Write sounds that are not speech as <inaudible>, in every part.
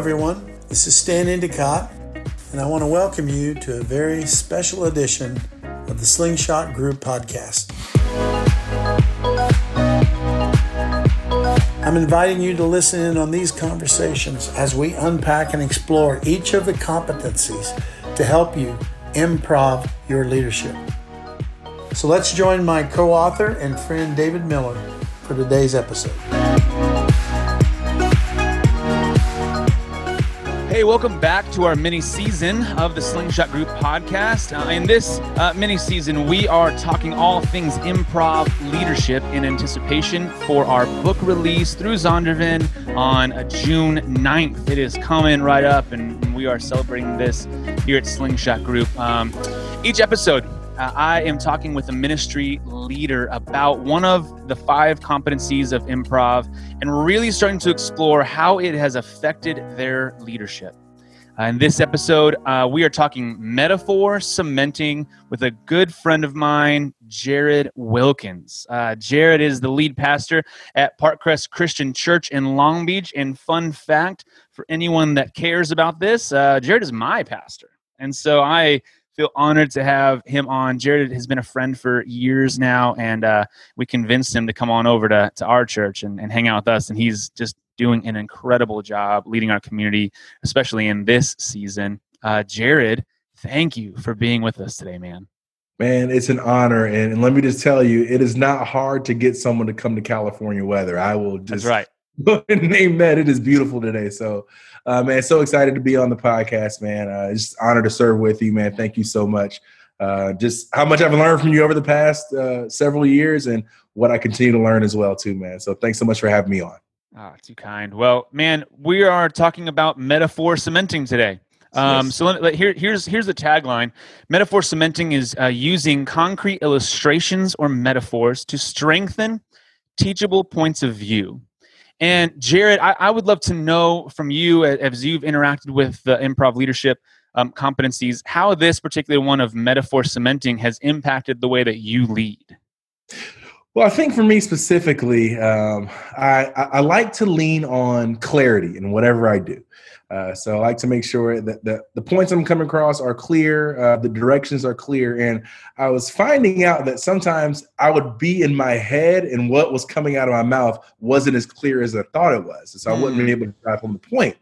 everyone. This is Stan Endicott, and I want to welcome you to a very special edition of the Slingshot Group podcast. I'm inviting you to listen in on these conversations as we unpack and explore each of the competencies to help you improv your leadership. So let's join my co author and friend David Miller for today's episode. Hey, welcome back to our mini season of the Slingshot Group podcast. Uh, in this uh, mini season, we are talking all things improv leadership in anticipation for our book release through Zondervan on June 9th. It is coming right up, and we are celebrating this here at Slingshot Group. Um, each episode, uh, I am talking with a ministry leader about one of the five competencies of improv and really starting to explore how it has affected their leadership. Uh, in this episode, uh, we are talking metaphor cementing with a good friend of mine, Jared Wilkins. Uh, Jared is the lead pastor at Parkcrest Christian Church in Long Beach. And fun fact for anyone that cares about this, uh, Jared is my pastor. And so I feel honored to have him on. Jared has been a friend for years now, and uh, we convinced him to come on over to, to our church and, and hang out with us. And he's just doing an incredible job leading our community, especially in this season. Uh, Jared, thank you for being with us today, man. Man, it's an honor. And, and, let me just tell you, it is not hard to get someone to come to California weather. I will just That's <laughs> right. name that. It is beautiful today. So uh, man, so excited to be on the podcast, man. Uh, just honored to serve with you, man. Thank you so much. Uh, just how much I've learned from you over the past uh, several years, and what I continue to learn as well, too, man. So thanks so much for having me on. Ah, too kind. Well, man, we are talking about metaphor cementing today. Um. So let, let, here, here's here's the tagline: Metaphor cementing is uh, using concrete illustrations or metaphors to strengthen teachable points of view. And Jared, I, I, would love to know from you as you've interacted with the improv leadership um, competencies, how this particular one of metaphor cementing has impacted the way that you lead. Well, I think for me specifically, um, I, I, like to lean on clarity in whatever I do. Uh, so I like to make sure that the, the points I'm coming across are clear, uh, the directions are clear. And I was finding out that sometimes I would be in my head and what was coming out of my mouth wasn't as clear as I thought it was. So I mm. wouldn't be able to drive home the point.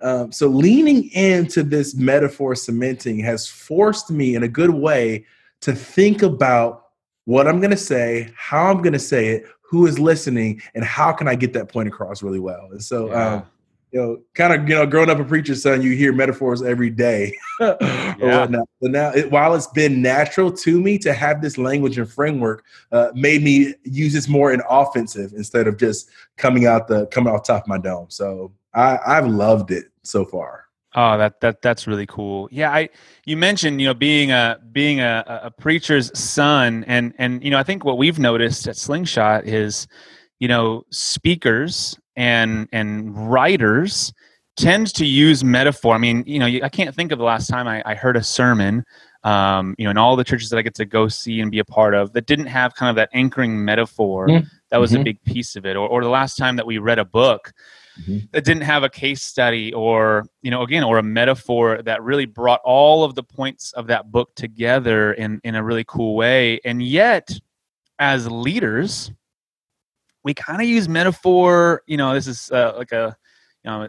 Um, so leaning into this metaphor cementing has forced me in a good way to think about what I'm going to say, how I'm going to say it, who is listening, and how can I get that point across really well. And so, yeah. um, you know, kind of, you know, growing up a preacher's son, you hear metaphors every day <laughs> or yeah. whatnot. But now, it, while it's been natural to me to have this language and framework, uh, made me use this more in offensive instead of just coming out the coming off top of my dome. So I, I've loved it so far. Oh, that that that's really cool. Yeah, I you mentioned you know being a being a, a preacher's son, and and you know I think what we've noticed at Slingshot is you know speakers and and writers tend to use metaphor. I mean, you know, I can't think of the last time I, I heard a sermon, um, you know, in all the churches that I get to go see and be a part of that didn't have kind of that anchoring metaphor. Mm-hmm. That was mm-hmm. a big piece of it. Or, or the last time that we read a book mm-hmm. that didn't have a case study or, you know, again, or a metaphor that really brought all of the points of that book together in, in a really cool way. And yet, as leaders, we kind of use metaphor. You know, this is uh, like a, you know,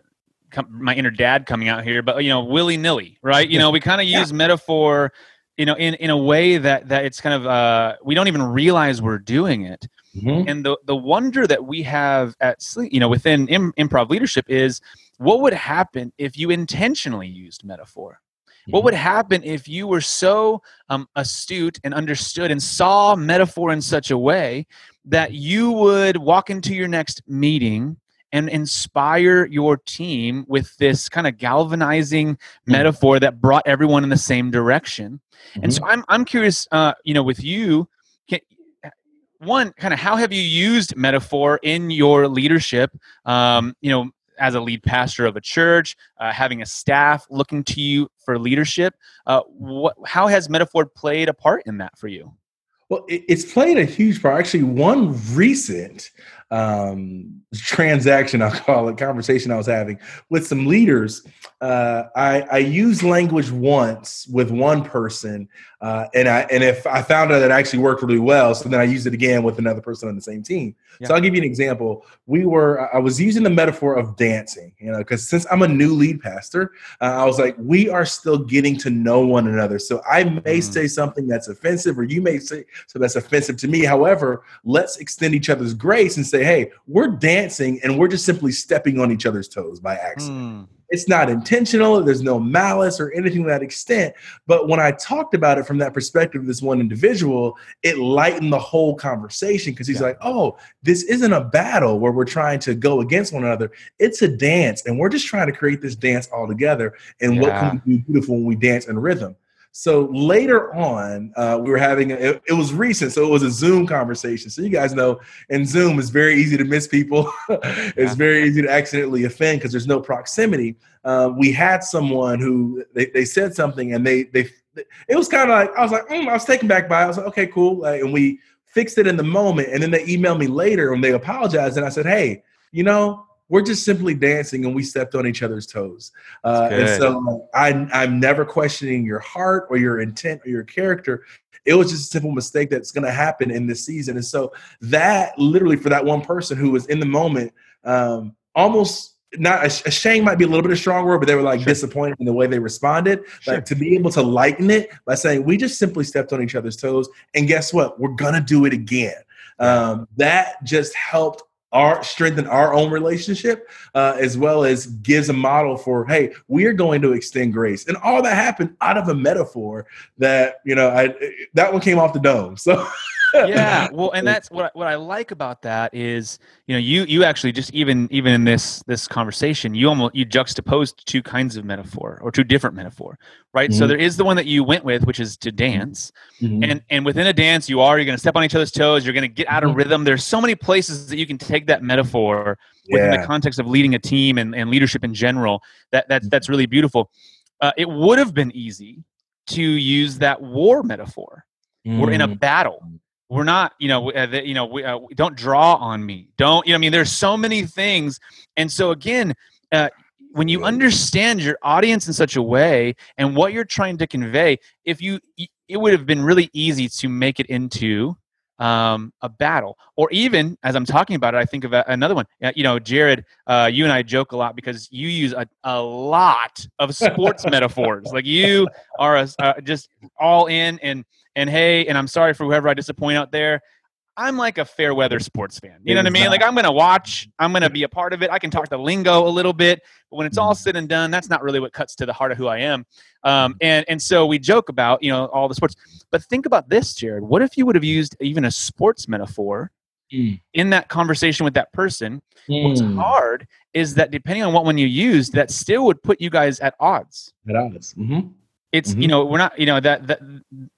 my inner dad coming out here, but you know, willy nilly, right? You know, we kind of yeah. use metaphor, you know, in in a way that that it's kind of uh, we don't even realize we're doing it. Mm-hmm. And the the wonder that we have at you know within Im- improv leadership is what would happen if you intentionally used metaphor. What mm-hmm. would happen if you were so um, astute and understood and saw metaphor in such a way that you would walk into your next meeting and inspire your team with this kind of galvanizing mm-hmm. metaphor that brought everyone in the same direction. Mm-hmm. And so. I'm, I'm curious, uh, you know, with you, can, one, kind of how have you used metaphor in your leadership? Um, you know, as a lead pastor of a church, uh, having a staff looking to you for leadership. Uh, what, how has metaphor played a part in that for you? Well, it's played a huge part. Actually, one recent um, transaction, I'll call it, conversation I was having with some leaders. Uh, I, I used language once with one person, uh, and I and if I found out that it actually worked really well, so then I used it again with another person on the same team. Yeah. So I'll give you an example. We were I was using the metaphor of dancing, you know, because since I'm a new lead pastor, uh, I was like, we are still getting to know one another. So I may mm. say something that's offensive, or you may say so that's offensive to me. However, let's extend each other's grace and say, hey, we're dancing and we're just simply stepping on each other's toes by accident. Mm. It's not intentional. There's no malice or anything to that extent. But when I talked about it from that perspective of this one individual, it lightened the whole conversation because he's yeah. like, oh, this isn't a battle where we're trying to go against one another. It's a dance. And we're just trying to create this dance all together. And yeah. what can we do beautiful when we dance in rhythm? So later on, uh, we were having it, it, was recent, so it was a Zoom conversation. So you guys know, in Zoom, it's very easy to miss people. <laughs> it's yeah. very easy to accidentally offend because there's no proximity. Uh, we had someone who they, they said something and they they it was kind of like I was like mm, I was taken back by. It. I was like okay cool, like, and we fixed it in the moment. And then they emailed me later and they apologized and I said hey you know we're just simply dancing and we stepped on each other's toes. Uh, and so I, I'm never questioning your heart or your intent or your character. It was just a simple mistake that's going to happen in this season. And so that literally for that one person who was in the moment, um, almost not a ashamed might be a little bit of strong word, but they were like sure. disappointed in the way they responded. Sure. Like to be able to lighten it by saying we just simply stepped on each other's toes, and guess what? We're gonna do it again. Um, that just helped our strengthen our own relationship uh, as well as gives a model for hey we are going to extend grace and all that happened out of a metaphor that you know I that one came off the dome so yeah <laughs> well and that's what what i like about that is you know you you actually just even even in this this conversation you almost you juxtaposed two kinds of metaphor or two different metaphor right mm-hmm. so there is the one that you went with which is to dance mm-hmm. and and within a dance you are you're going to step on each other's toes you're going to get out of mm-hmm. rhythm there's so many places that you can take that metaphor within yeah. the context of leading a team and, and leadership in general that that's that's really beautiful. Uh, it would have been easy to use that war metaphor. We're in a mm. battle. We're not you know uh, the, you know we, uh, don't draw on me. Don't you know i mean there's so many things. And so again uh, when you understand your audience in such a way and what you're trying to convey if you it would have been really easy to make it into um, a battle. Or even as i'm talking about it i think of another one. You know jared uh, you and i joke a lot because you use a, a lot of sports <laughs> metaphors. Like you are a, uh, just all in and and hey, and I'm sorry for whoever I disappoint out there. I'm like a fair weather sports fan. You know what I mean? Like I'm going to watch, I'm going to be a part of it. I can talk the lingo a little bit, but when it's all mm-hmm. said and done, that's not really what cuts to the heart of who I am. Um, and and so we joke about you know all the sports, but think about this, Jared. What if you would have used even a sports metaphor mm. in that conversation with that person? Mm. What's hard is that depending on what one you used, that still would put you guys at odds. At odds. Mm-hmm it's mm-hmm. you know we're not you know that that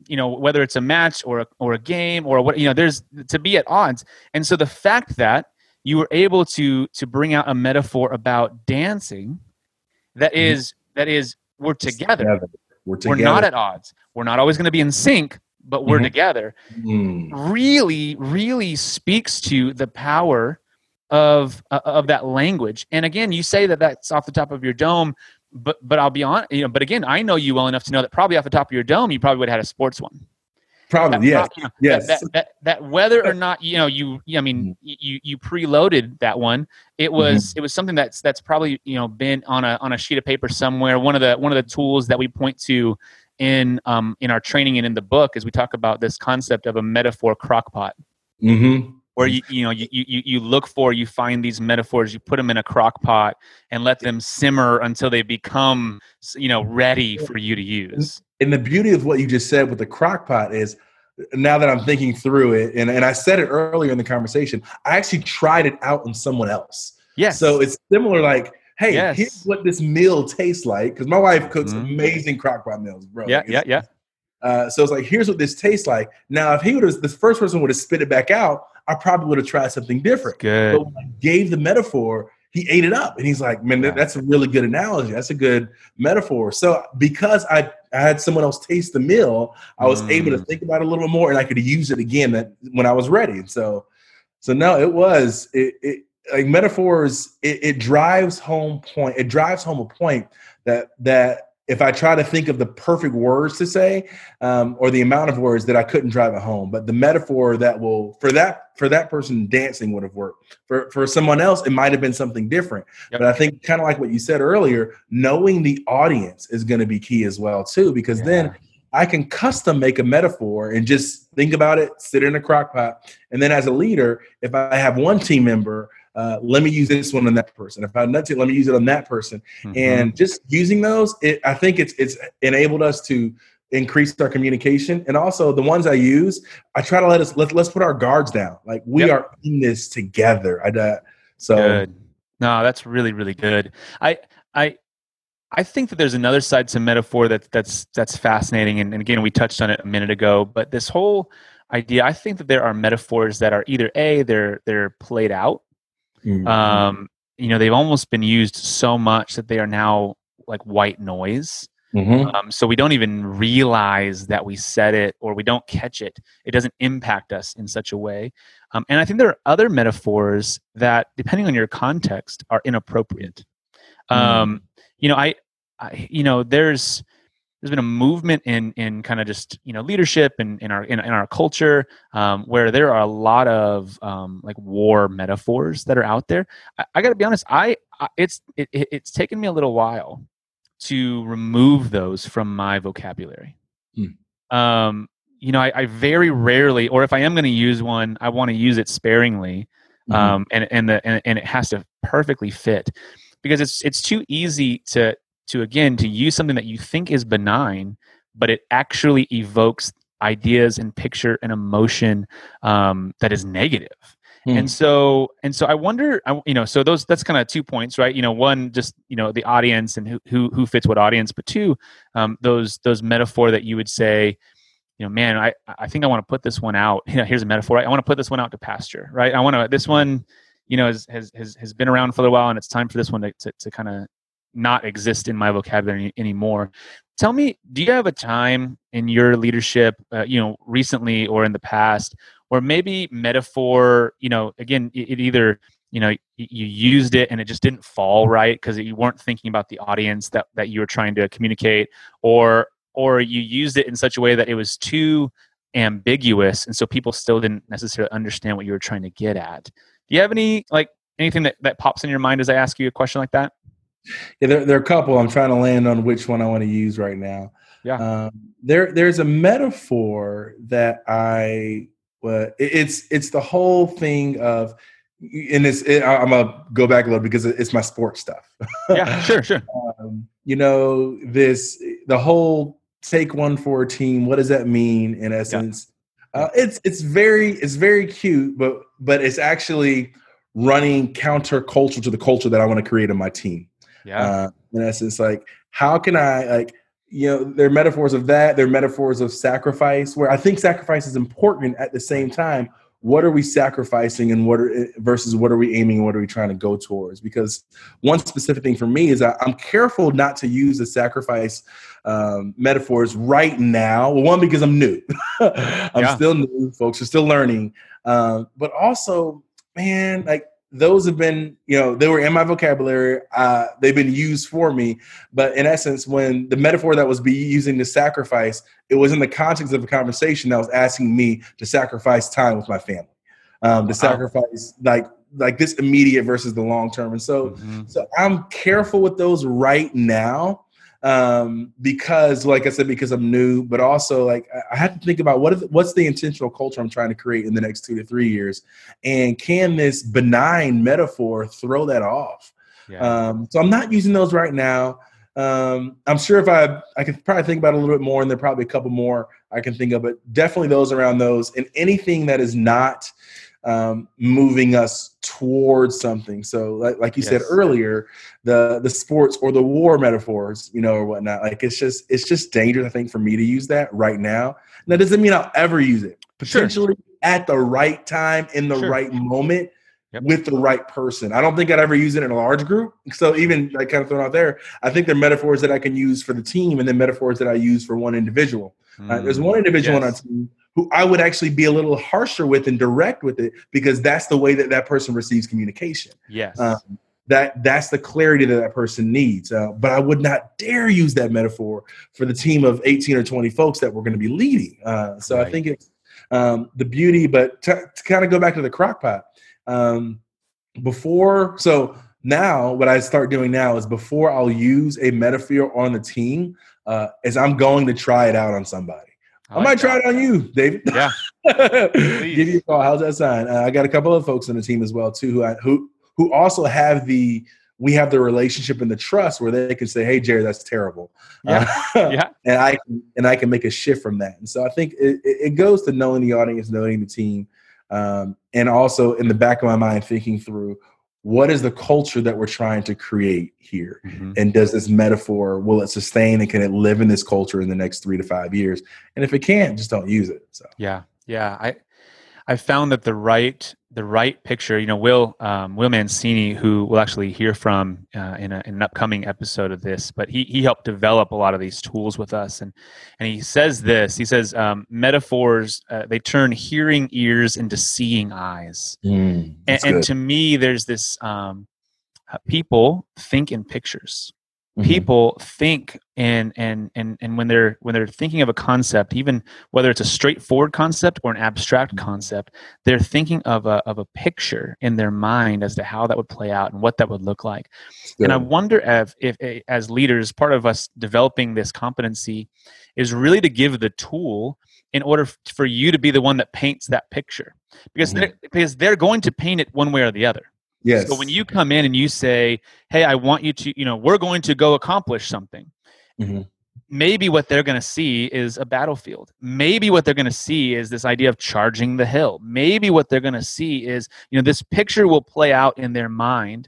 you know whether it's a match or a, or a game or what you know there's to be at odds and so the fact that you were able to to bring out a metaphor about dancing that is mm-hmm. that is we're together. together. We're, together. we're not at odds we're not always going to be in sync but we're mm-hmm. together mm. really really speaks to the power of uh, of that language and again you say that that's off the top of your dome but but I'll be on, you know. But again, I know you well enough to know that probably off the top of your dome, you probably would have had a sports one. Probably, yes, you know, yes. That, that, that, that, whether or not you know you, I mean, mm-hmm. you you preloaded that one. It was mm-hmm. it was something that's that's probably you know been on a on a sheet of paper somewhere. One of the one of the tools that we point to in um in our training and in the book is we talk about this concept of a metaphor crockpot. Mm-hmm where you you know you, you you look for you find these metaphors you put them in a crock pot and let them simmer until they become you know ready for you to use. and the beauty of what you just said with the crock pot is now that i'm thinking through it and, and i said it earlier in the conversation i actually tried it out on someone else. Yes. So it's similar like hey yes. here's what this meal tastes like because my wife cooks mm-hmm. amazing crock pot meals bro. Yeah yeah yeah. uh, so it's like here's what this tastes like. Now if he would have the first person would have spit it back out I probably would have tried something different. Good. But when I gave the metaphor, he ate it up and he's like, man, that's a really good analogy. That's a good metaphor. So because I, I had someone else taste the meal, I was mm. able to mm. think about it a little bit more and I could use it again that when I was ready. So So no, it was it, it like metaphors. It, it drives home point. It drives home a point that that if I try to think of the perfect words to say, um, or the amount of words that I couldn't drive it home, but the metaphor that will for that for that person dancing would have worked. For for someone else, it might have been something different. Yep. But I think kind of like what you said earlier, knowing the audience is going to be key as well too, because yeah. then I can custom make a metaphor and just think about it, sit in a crock pot, and then as a leader, if I have one team member uh, let me use this one on that person. If I nut it, let me use it on that person. Mm-hmm. And just using those, it, I think it's it's enabled us to increase our communication. And also the ones I use, I try to let us let let's put our guards down. Like we yep. are in this together. I uh, so good. No, that's really really good. I I I think that there's another side to metaphor that that's that's fascinating, and, and, again, we touched on it a minute ago. But this whole idea, I think that there are metaphors that are either a they're they're played out, Mm-hmm. Um, you know, they've almost been used so much that they are now like white noise. Mm-hmm. Um, so we don't even realize that we said it or we don't catch it. It doesn't impact us in such a way. Um, and I think there are other metaphors that, depending on your context, are inappropriate. Mm-hmm. Um, you know, I, I, you know, there's there's been a movement in in kind of just you know leadership and in, in our in, in, our culture um, where there are a lot of um, like war metaphors that are out there. I, I got to be honest, I, I it's it, it's taken me a little while to remove those from my vocabulary. Hmm. Um, you know, I, I, very rarely, or if I am going to use one, I want to use it sparingly, mm-hmm. um, and and the and, and it has to perfectly fit because it's it's too easy to to again to use something that you think is benign but it actually evokes ideas and picture and emotion um, that is negative. Hmm. and so and so i wonder you know so those that's kind of two points right? You know one just you know the audience and who who, who fits what audience but two um, those those metaphor that you would say you know man i i think i want to put this one out. <laughs> You know here's a metaphor i want to put this one out to pasture right? I want to this one you know has, has has has been around for a while and it's time for this one to, to, to kind of not exist in my vocabulary anymore. Tell me, do you have a time in your leadership, uh, you know, recently or in the past, or maybe metaphor, you know, again, it, it either you know you used it and it just didn't fall right because you weren't thinking about the audience that that you were trying to communicate, or or you used it in such a way that it was too ambiguous and so people still didn't necessarily understand what you were trying to get at. Do you have any like anything that, that pops in your mind as I ask you a question like that? Yeah, there, there are a couple. I'm trying to land on which one I want to use right now. Yeah. Um, there, there's a metaphor that I, well, it, it's it's the whole thing of, and it's it, I'm gonna go back a little because it's my sports stuff. yeah, sure, sure. <laughs> Um, you know, this the whole take one for a team. What does that mean in essence? Yeah. Uh, it's it's very it's very cute, but but it's actually running counterculture to the culture that I want to create in my team. Yeah. Uh, in essence, like how can I like you know there are metaphors of that. There are metaphors of sacrifice where I think sacrifice is important. At the same time, what are we sacrificing and what are versus what are we aiming and what are we trying to go towards? Because one specific thing for me is I, am careful not to use the sacrifice um, metaphors right now. Well, one because I'm new. <laughs> I'm yeah. still new. Folks are still learning, um, but also, man, like those have been, you know, they were in my vocabulary. Uh, they've been used for me. But in essence, when the metaphor that was be using to sacrifice, it was in the context of a conversation that was asking me to sacrifice time with my family, um, to sacrifice like like this immediate versus the long term. And so, mm-hmm. so I'm careful with those right now um, because, like I said, because I'm new, but also like I have to think about what is what's the intentional culture I'm trying to create in the next two to three years, and can this benign metaphor throw that off? Yeah. Um, so I'm not using those right now. Um, I'm sure if I I could probably think about a little bit more, and there are probably a couple more I can think of, but definitely those around those, and anything that is not um, moving us towards something. So, like, like you yes. said earlier, the the sports or the war metaphors, you know, or whatnot. Like, it's just it's just dangerous. I think for me to use that right now. That doesn't mean I'll ever use it. Potentially sure. at the right time in the sure. right moment. Yep. with the right person. I don't think I'd ever use it in a large group. So even like kind of thrown out there, I think there are metaphors that I can use for the team and then metaphors that I use for one individual. Mm. Uh, there's one individual yes. on our team who I would actually be a little harsher with and direct with it because that's the way that that person receives communication. Yes. Um, that that's the clarity that that person needs. Uh, but I would not dare use that metaphor for the team of 18 or 20 folks that we're going to be leading. Uh, so right. I think it's um, the beauty, but to, to kind of go back to the crock pot, um, before, so now what I start doing now is before I'll use a metaphor on the team, uh, is I'm going to try it out on somebody. I, I might try it on you, David. Yeah. <laughs> Give you a call. How's that sign? Uh, I got a couple of folks on the team as well too who I, who who also have the we have the relationship and the trust where they can say, "Hey, Jerry, that's terrible," yeah, uh, yeah, <laughs> and I can, and I can make a shift from that. And so I think it, it goes to knowing the audience, knowing the team, um, and also in the back of my mind thinking through what is the culture that we're trying to create here? Mm-hmm. and does this metaphor will it sustain and can it live in this culture in the next three to five years? And if it can't just don't use it so. Yeah yeah i I found that the right the right picture, you know, Will um, Will Mancini, who we'll actually hear from uh, in, a, in, an upcoming episode of this, but he he helped develop a lot of these tools with us, and and he says this. He says um, metaphors uh, they turn hearing ears into seeing eyes, mm, and, and, to me, there's this um, uh, people think in pictures. Mm-hmm. people think and and and and when they're when they're thinking of a concept even whether it's a straightforward concept or an abstract mm-hmm. concept they're thinking of a of a picture in their mind as to how that would play out and what that would look like and i wonder if if eh, as leaders part of us developing this competency is really to give the tool in order for you to be the one that paints that picture because mm-hmm. they're, because they're going to paint it one way or the other Yes. So when you come in and you say, "Hey, I want you to, you know, we're going to go accomplish something," mm-hmm. maybe what they're going to see is a battlefield. Maybe what they're going to see is this idea of charging the hill. Maybe what they're going to see is, you know, this picture will play out in their mind.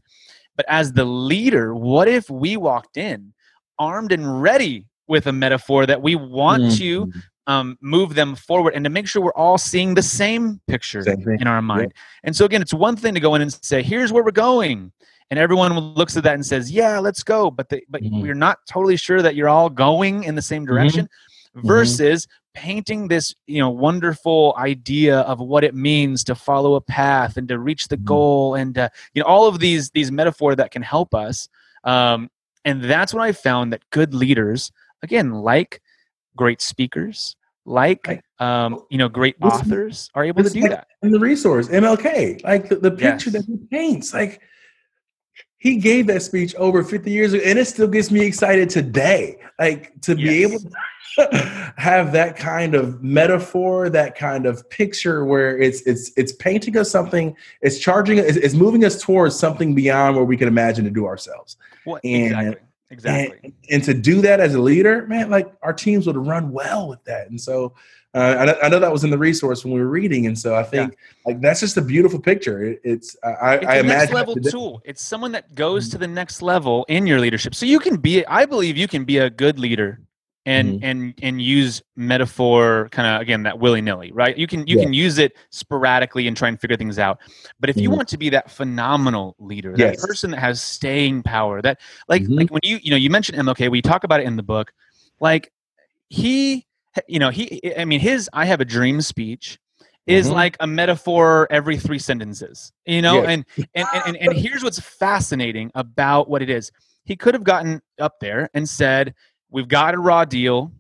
But as the leader, what if we walked in armed and ready with a metaphor that we want mm-hmm. to um, move them forward and to make sure we're all seeing the same picture same in our mind. Yeah. And so, again, it's one thing to go in and say, here's where we're going. And everyone looks at that and says, yeah, let's go. But, the, but mm-hmm. we're not totally sure that you're all going in the same mm-hmm. direction mm-hmm. versus painting this you know wonderful idea of what it means to follow a path and to reach the mm-hmm. goal and uh, you know all of these these metaphor that can help us um, and that's when i found that good leaders again like great speakers, like um, you know, great authors are able to do like, that. And the resource, MLK, like the, the picture yes. that he paints, like he gave that speech over 50 years ago, and it still gets me excited today. Like to yes. be able to <laughs> have that kind of metaphor, that kind of picture where it's it's it's painting us something, it's charging, it's, it's moving us towards something beyond where we can imagine to do ourselves. Well, and exactly. Exactly. And, and, to do that as a leader, man, like our teams would run well with that. And so uh, I, I, know that was in the resource when we were reading. And so I think yeah. like that's just a beautiful picture. It, it's, I, it's I imagine next level tool. It's someone that goes mm-hmm. to the next level in your leadership. So you can be, I believe you can be a good leader and mm-hmm. and and use metaphor kind of again that willy-nilly right you can you yeah. can use it sporadically and try and figure things out but if mm-hmm. you want to be that phenomenal leader that person that has staying power that like mm-hmm. like when you you know you mentioned mlk we talk about it in the book like he you know he i mean his i have a dream speech is mm-hmm. like a metaphor every three sentences you know yeah. and, and and and here's what's fascinating about what it is he could have gotten up there and said We've got a raw deal.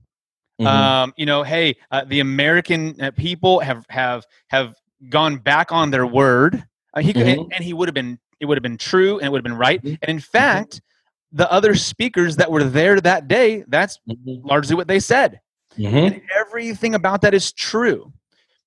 Mm-hmm. Um, you know, hey, uh, the American uh, people have have have gone back on their word. Uh, he could, mm-hmm. and, and, he would have been it would have been true and it would have been right. Mm-hmm. And in fact, the other speakers that were there that day, that's mm-hmm. largely what they said. Mm-hmm. And everything about that is true.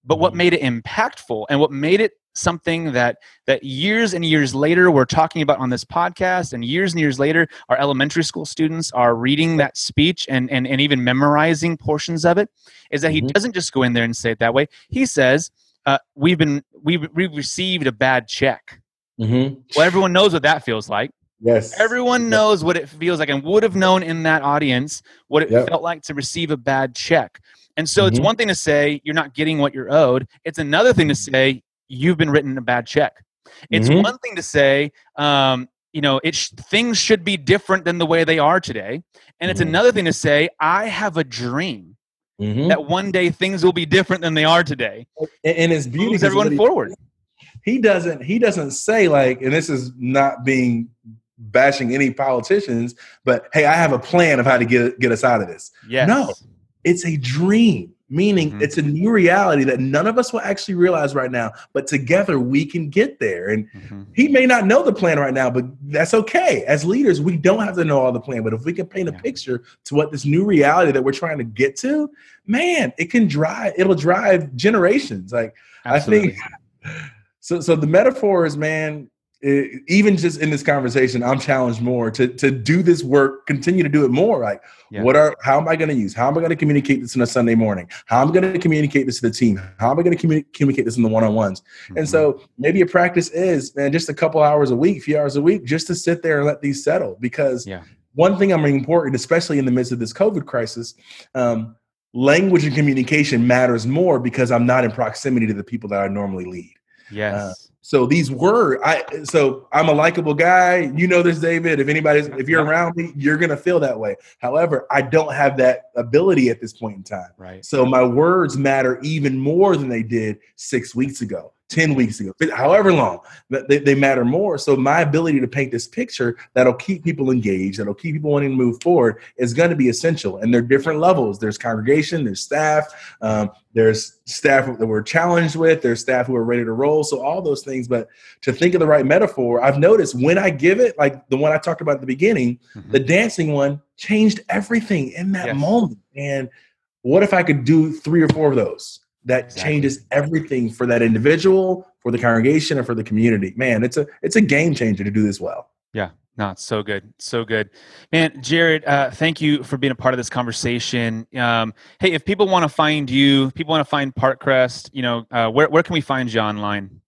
But what mm-hmm. made it impactful and what made it something that that years and years later we're talking about on this podcast and years and years later our elementary school students are reading that speech and and, and even memorizing portions of it is that mm-hmm. he doesn't just go in there and say it that way he says uh, we've been we've, we've received a bad check mm-hmm. well everyone knows what that feels like Yes. Everyone knows what it feels like and would have known in that audience what it yep. felt like to receive a bad check. And so mm-hmm. it's one thing to say you're not getting what you're owed. It's another thing to say you've been written a bad check. It's mm-hmm. one thing to say, um, you know, it sh- things should be different than the way they are today, and it's mm-hmm. another thing to say, I have a dream mm-hmm. that one day things will be different than they are today. And, and his beauty moves everyone forward. He doesn't. He doesn't say like, and this is not being bashing any politicians, but hey, I have a plan of how to get get us out of this. Yes. No, it's a dream meaning mm-hmm. it's a new reality that none of us will actually realize right now but together we can get there and mm-hmm. he may not know the plan right now but that's okay as leaders we don't have to know all the plan but if we can paint yeah. a picture to what this new reality that we're trying to get to man it can drive it'll drive generations like Absolutely. i think <laughs> so so the metaphor is man it, even just in this conversation, I'm challenged more to to do this work, continue to do it more. Like, yeah. what are how am I going to use? How am I going to communicate this on a Sunday morning? How am I going to communicate this to the team? How am I going to communi- communicate this in the one on ones? Mm-hmm. And so maybe a practice is man, just a couple hours a week, few hours a week, just to sit there and let these settle. Because yeah. one thing I'm important, especially in the midst of this COVID crisis. Um, language and communication matters more because I'm not in proximity to the people that I normally lead. Yes. Uh, so these were I so I'm a likable guy. You know this, David. If anybody's if you're around me, you're gonna feel that way. However, I don't have that ability at this point in time. Right. So my words matter even more than they did six weeks ago. 10 weeks ago, however long, they, they matter more. So my ability to paint this picture that'll keep people engaged, that'll keep people wanting to move forward is going to be essential. And there are different levels. There's congregation, there's staff, um, there's staff that we're challenged with, there's staff who are ready to roll. So all those things. But to think of the right metaphor, I've noticed when I give it, like the one I talked about at the beginning, mm-hmm. the dancing one changed everything in that yes. moment. And what if I could do three or four of those? That exactly. changes everything for that individual, for the congregation, and for the community. Man, it's a it's a game changer to do this well. Yeah, no, it's so good, so good, man. Jared, uh, thank you for being a part of this conversation. Um, hey, if people want to find you, people want to find Parkcrest, you know, uh, where where can we find you online?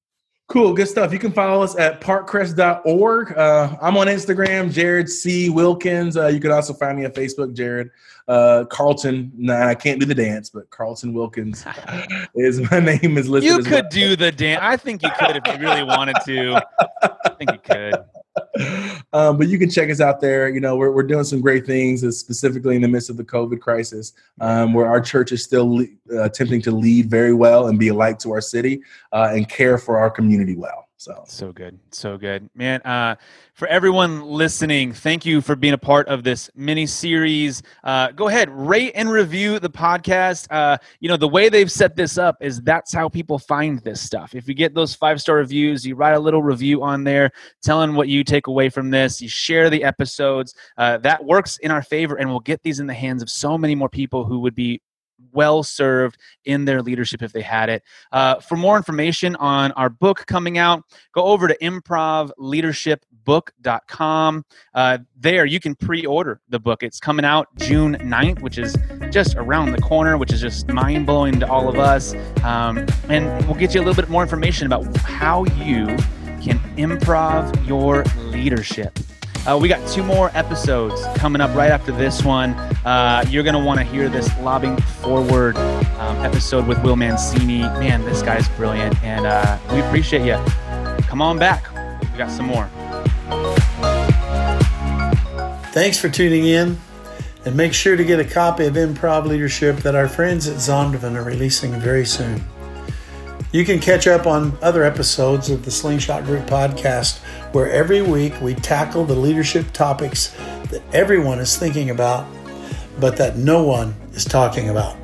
Cool, good stuff. You can follow us at parkcrest.org. Uh, I'm on Instagram, Jared C. Wilkins. Uh, you can also find me on Facebook, Jared uh, Carlton. Nah, I can't do the dance, but Carlton Wilkins <laughs> is my name is listed. You could well. do the dance. I think you could if you really wanted to. I think you could. <laughs> Um, but you can check us out there. You know, we're, we're doing some great things, uh, specifically in the midst of the COVID crisis, um, where our church is still le- uh, attempting to lead very well and be a light to our city uh, and care for our community well. So so good, so good, man. Uh, for everyone listening, thank you for being a part of this mini series. Uh, go ahead, rate and review the podcast. Uh, you know the way they've set this up is that's how people find this stuff. If you get those five star reviews, you write a little review on there, telling what you take away from this. You share the episodes. Uh, that works in our favor, and we'll get these in the hands of so many more people who would be well served in their leadership if they had it. Uh, for more information on our book coming out, go over to improvleadershipbook.com. Uh, there, you can pre order the book. It's coming out June 9th, which is just around the corner, which is just mind blowing to all of us. Um, and we'll get you a little bit more information about how you can improv your leadership. Uh, we got two more episodes coming up right after this one. Uh, you're going to want to hear this lobbing forward um, episode with Will Mancini. Man, this guy's brilliant, and uh, we appreciate you. Come on back. We got some more. Thanks for tuning in, and make sure to get a copy of Improv Leadership that our friends at Zondervan are releasing very soon. You can catch up on other episodes of the Slingshot Group podcast, where every week we tackle the leadership topics that everyone is thinking about, but that no one is talking about.